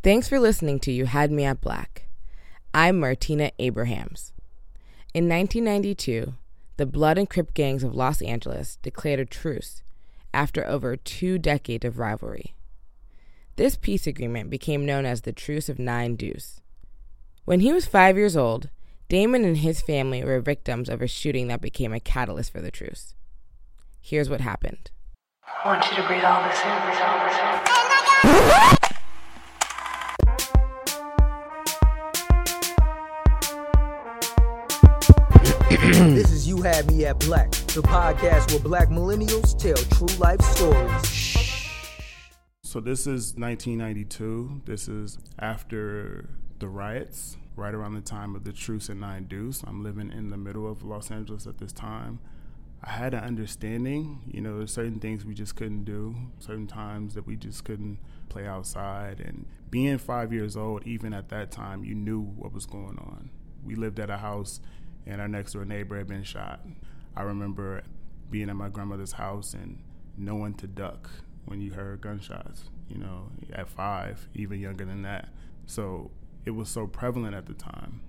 Thanks for listening to You Had Me at Black. I'm Martina Abrahams. In 1992, the Blood and Crip gangs of Los Angeles declared a truce after over two decades of rivalry. This peace agreement became known as the Truce of Nine Deuce. When he was five years old, Damon and his family were victims of a shooting that became a catalyst for the truce. Here's what happened. I want you to breathe all this in, breathe all this in. Oh this is You Had Me at Black, the podcast where black millennials tell true life stories. So this is 1992. This is after the riots, right around the time of the truce in Nine Deuce. I'm living in the middle of Los Angeles at this time. I had an understanding, you know, there's certain things we just couldn't do, certain times that we just couldn't play outside. And being five years old, even at that time, you knew what was going on. We lived at a house and our next door neighbor had been shot. I remember being at my grandmother's house and knowing to duck when you heard gunshots, you know, at five, even younger than that. So it was so prevalent at the time.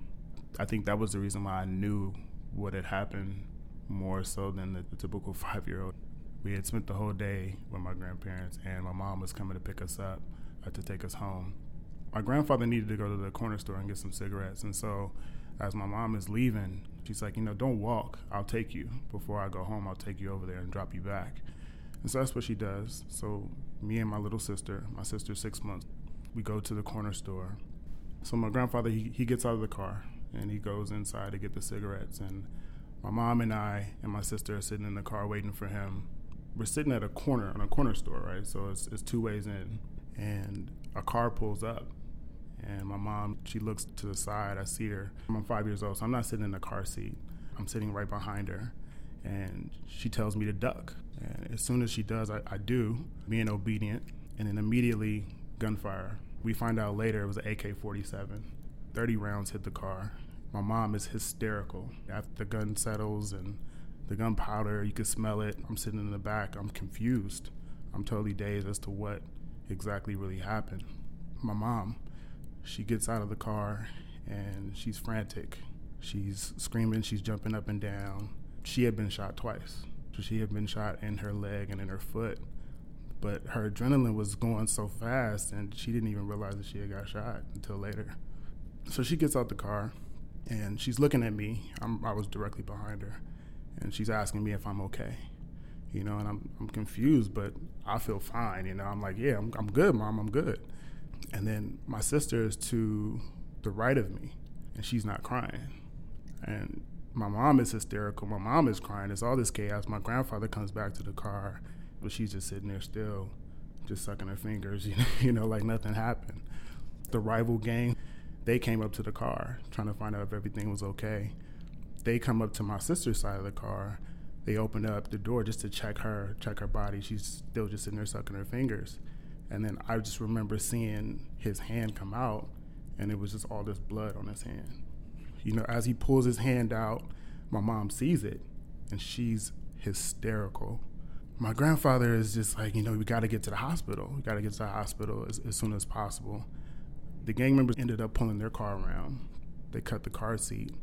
I think that was the reason why I knew what had happened more so than the, the typical five year old. We had spent the whole day with my grandparents, and my mom was coming to pick us up uh, to take us home. My grandfather needed to go to the corner store and get some cigarettes, and so as my mom is leaving, she's like, you know, don't walk. I'll take you. Before I go home, I'll take you over there and drop you back. And so that's what she does. So me and my little sister, my sister's six months, we go to the corner store. So my grandfather, he, he gets out of the car and he goes inside to get the cigarettes. And my mom and I and my sister are sitting in the car waiting for him. We're sitting at a corner, on a corner store, right? So it's, it's two ways in. And a car pulls up and my mom, she looks to the side. I see her. I'm five years old, so I'm not sitting in the car seat. I'm sitting right behind her. And she tells me to duck. And as soon as she does, I, I do, being obedient. And then immediately, gunfire. We find out later it was an AK 47. 30 rounds hit the car. My mom is hysterical. After the gun settles and the gunpowder, you can smell it. I'm sitting in the back. I'm confused. I'm totally dazed as to what exactly really happened. My mom, she gets out of the car and she's frantic. She's screaming, she's jumping up and down. She had been shot twice. So she had been shot in her leg and in her foot. But her adrenaline was going so fast and she didn't even realize that she had got shot until later. So she gets out the car and she's looking at me. I'm, i was directly behind her and she's asking me if I'm okay. You know, and I'm, I'm confused, but I feel fine. You know, I'm like, yeah, I'm, I'm good, mom, I'm good. And then my sister is to the right of me, and she's not crying. And my mom is hysterical. My mom is crying. It's all this chaos. My grandfather comes back to the car, but she's just sitting there still, just sucking her fingers, you know, you know like nothing happened. The rival gang, they came up to the car trying to find out if everything was okay. They come up to my sister's side of the car. They open up the door just to check her, check her body. She's still just sitting there sucking her fingers. And then I just remember seeing his hand come out, and it was just all this blood on his hand. You know, as he pulls his hand out, my mom sees it, and she's hysterical. My grandfather is just like, you know, we got to get to the hospital. We got to get to the hospital as, as soon as possible. The gang members ended up pulling their car around. They cut the car seat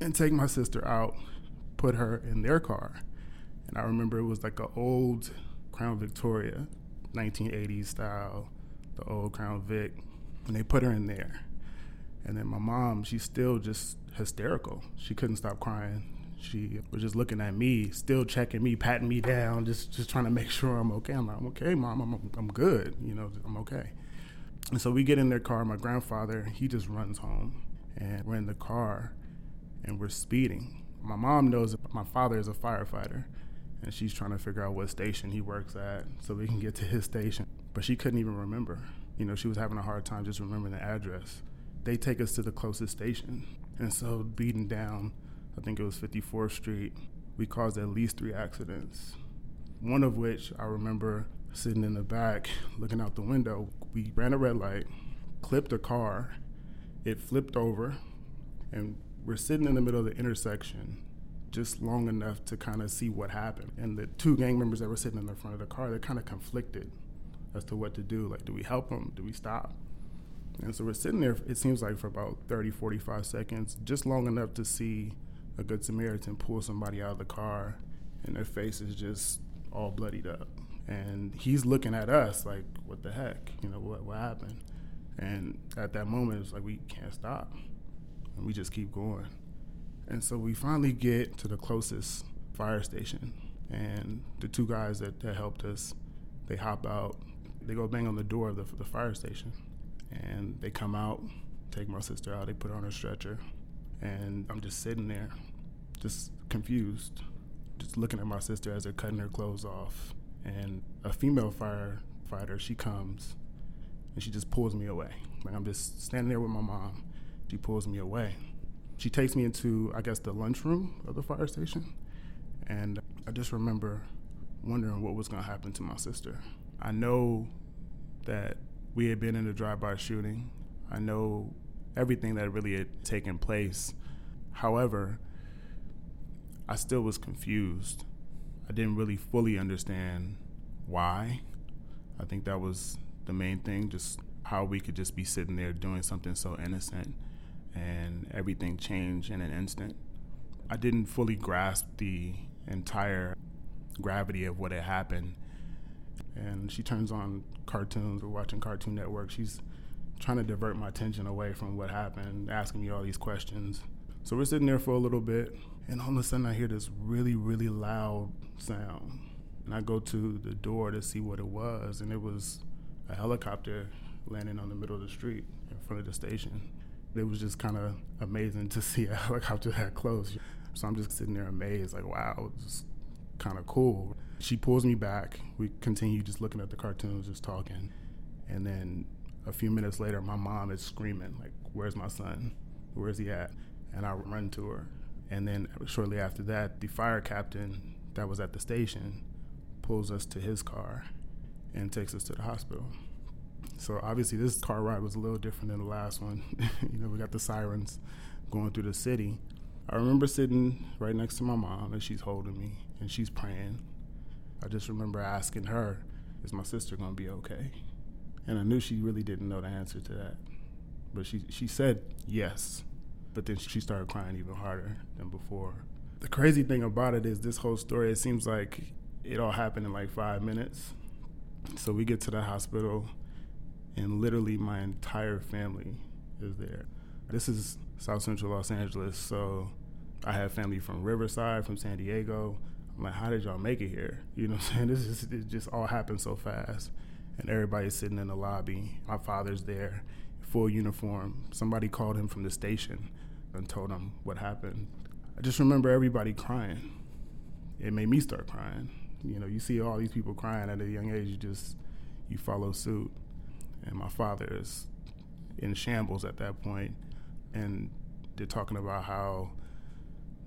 and take my sister out, put her in their car. And I remember it was like an old Crown Victoria 1980s style, the old Crown Vic, and they put her in there. And then my mom, she's still just hysterical. She couldn't stop crying. She was just looking at me, still checking me, patting me down, just just trying to make sure I'm okay. I'm like, I'm okay, mom. I'm I'm good. You know, I'm okay. And so we get in their car. My grandfather, he just runs home, and we're in the car, and we're speeding. My mom knows my father is a firefighter, and she's trying to figure out what station he works at so we can get to his station. But she couldn't even remember. You know, she was having a hard time just remembering the address. They take us to the closest station. And so, beating down, I think it was 54th Street, we caused at least three accidents. One of which I remember sitting in the back looking out the window. We ran a red light, clipped a car, it flipped over, and we're sitting in the middle of the intersection just long enough to kind of see what happened. And the two gang members that were sitting in the front of the car, they're kind of conflicted as to what to do. Like, do we help them? Do we stop? And so we're sitting there, it seems like for about 30, 45 seconds, just long enough to see a Good Samaritan pull somebody out of the car and their face is just all bloodied up. And he's looking at us like, what the heck? You know, what, what happened? And at that moment, it's like, we can't stop. And we just keep going. And so we finally get to the closest fire station. And the two guys that, that helped us, they hop out. They go bang on the door of the, the fire station. And they come out, take my sister out, they put her on a stretcher. And I'm just sitting there, just confused, just looking at my sister as they're cutting her clothes off. And a female firefighter, she comes and she just pulls me away. Like I'm just standing there with my mom. She pulls me away. She takes me into, I guess, the lunchroom of the fire station. And I just remember wondering what was going to happen to my sister. I know that we had been in a drive-by shooting. I know everything that really had taken place. However, I still was confused. I didn't really fully understand why. I think that was the main thing, just how we could just be sitting there doing something so innocent and everything changed in an instant. I didn't fully grasp the entire gravity of what had happened. And she turns on cartoons. We're watching Cartoon Network. She's trying to divert my attention away from what happened, asking me all these questions. So we're sitting there for a little bit, and all of a sudden I hear this really, really loud sound. And I go to the door to see what it was, and it was a helicopter landing on the middle of the street in front of the station. It was just kind of amazing to see a helicopter that close. So I'm just sitting there amazed, like, wow, it's kind of cool. She pulls me back. We continue just looking at the cartoons, just talking. And then a few minutes later, my mom is screaming, like, where's my son? Where's he at? And I run to her. And then shortly after that, the fire captain that was at the station pulls us to his car and takes us to the hospital. So obviously, this car ride was a little different than the last one. you know, we got the sirens going through the city. I remember sitting right next to my mom, and she's holding me, and she's praying. I just remember asking her, "Is my sister gonna be okay?" And I knew she really didn't know the answer to that, but she she said yes. But then she started crying even harder than before. The crazy thing about it is this whole story. It seems like it all happened in like five minutes. So we get to the hospital, and literally my entire family is there. This is South Central Los Angeles, so I have family from Riverside, from San Diego. I'm like, how did y'all make it here? You know what I'm saying? This is it just all happened so fast. And everybody's sitting in the lobby. My father's there, full uniform. Somebody called him from the station and told him what happened. I just remember everybody crying. It made me start crying. You know, you see all these people crying at a young age, you just you follow suit. And my father is in shambles at that point, and they're talking about how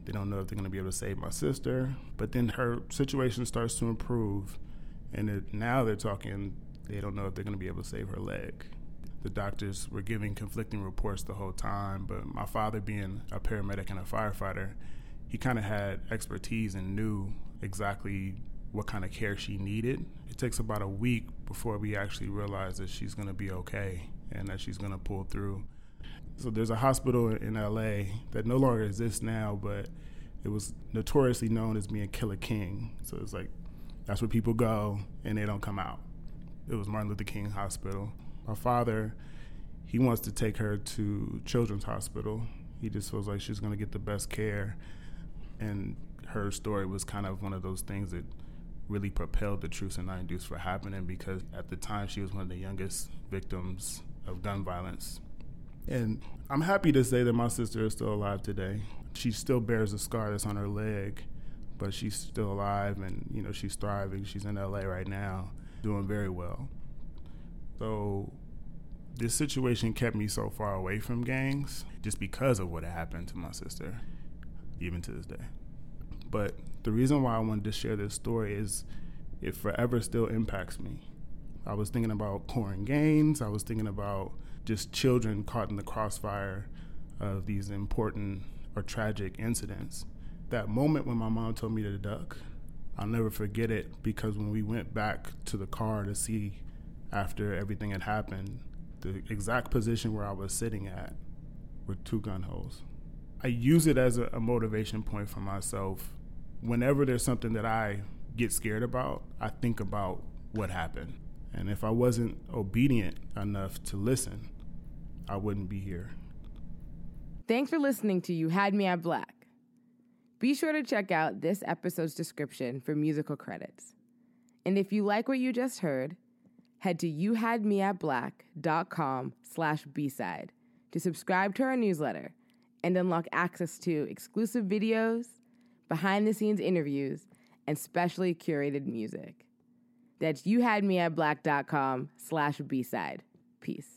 they don't know if they're going to be able to save my sister. But then her situation starts to improve, and it, now they're talking they don't know if they're going to be able to save her leg. The doctors were giving conflicting reports the whole time, but my father, being a paramedic and a firefighter, he kind of had expertise and knew exactly what kind of care she needed. It takes about a week before we actually realize that she's going to be okay and that she's going to pull through. So there's a hospital in LA that no longer exists now, but it was notoriously known as being Killer King. So it's like that's where people go and they don't come out. It was Martin Luther King Hospital. My father, he wants to take her to Children's Hospital. He just feels like she's going to get the best care. And her story was kind of one of those things that really propelled the Truce and Nine Deuce for happening because at the time she was one of the youngest victims of gun violence. And I'm happy to say that my sister is still alive today. She still bears a scar that's on her leg, but she's still alive and you know she's thriving. She's in LA right now, doing very well. So this situation kept me so far away from gangs just because of what happened to my sister, even to this day. But the reason why I wanted to share this story is it forever still impacts me. I was thinking about Korryn Gaines. I was thinking about just children caught in the crossfire of these important or tragic incidents. That moment when my mom told me to duck, I'll never forget it because when we went back to the car to see after everything had happened, the exact position where I was sitting at with two gun holes. I use it as a, a motivation point for myself. Whenever there's something that I get scared about, I think about what happened. And if I wasn't obedient enough to listen, I wouldn't be here. Thanks for listening to You Had Me at Black. Be sure to check out this episode's description for musical credits. And if you like what you just heard, head to youhadmeatblack.com slash b-side to subscribe to our newsletter and unlock access to exclusive videos, behind-the-scenes interviews, and specially curated music. That's youhadmeatblack.com slash b-side. Peace.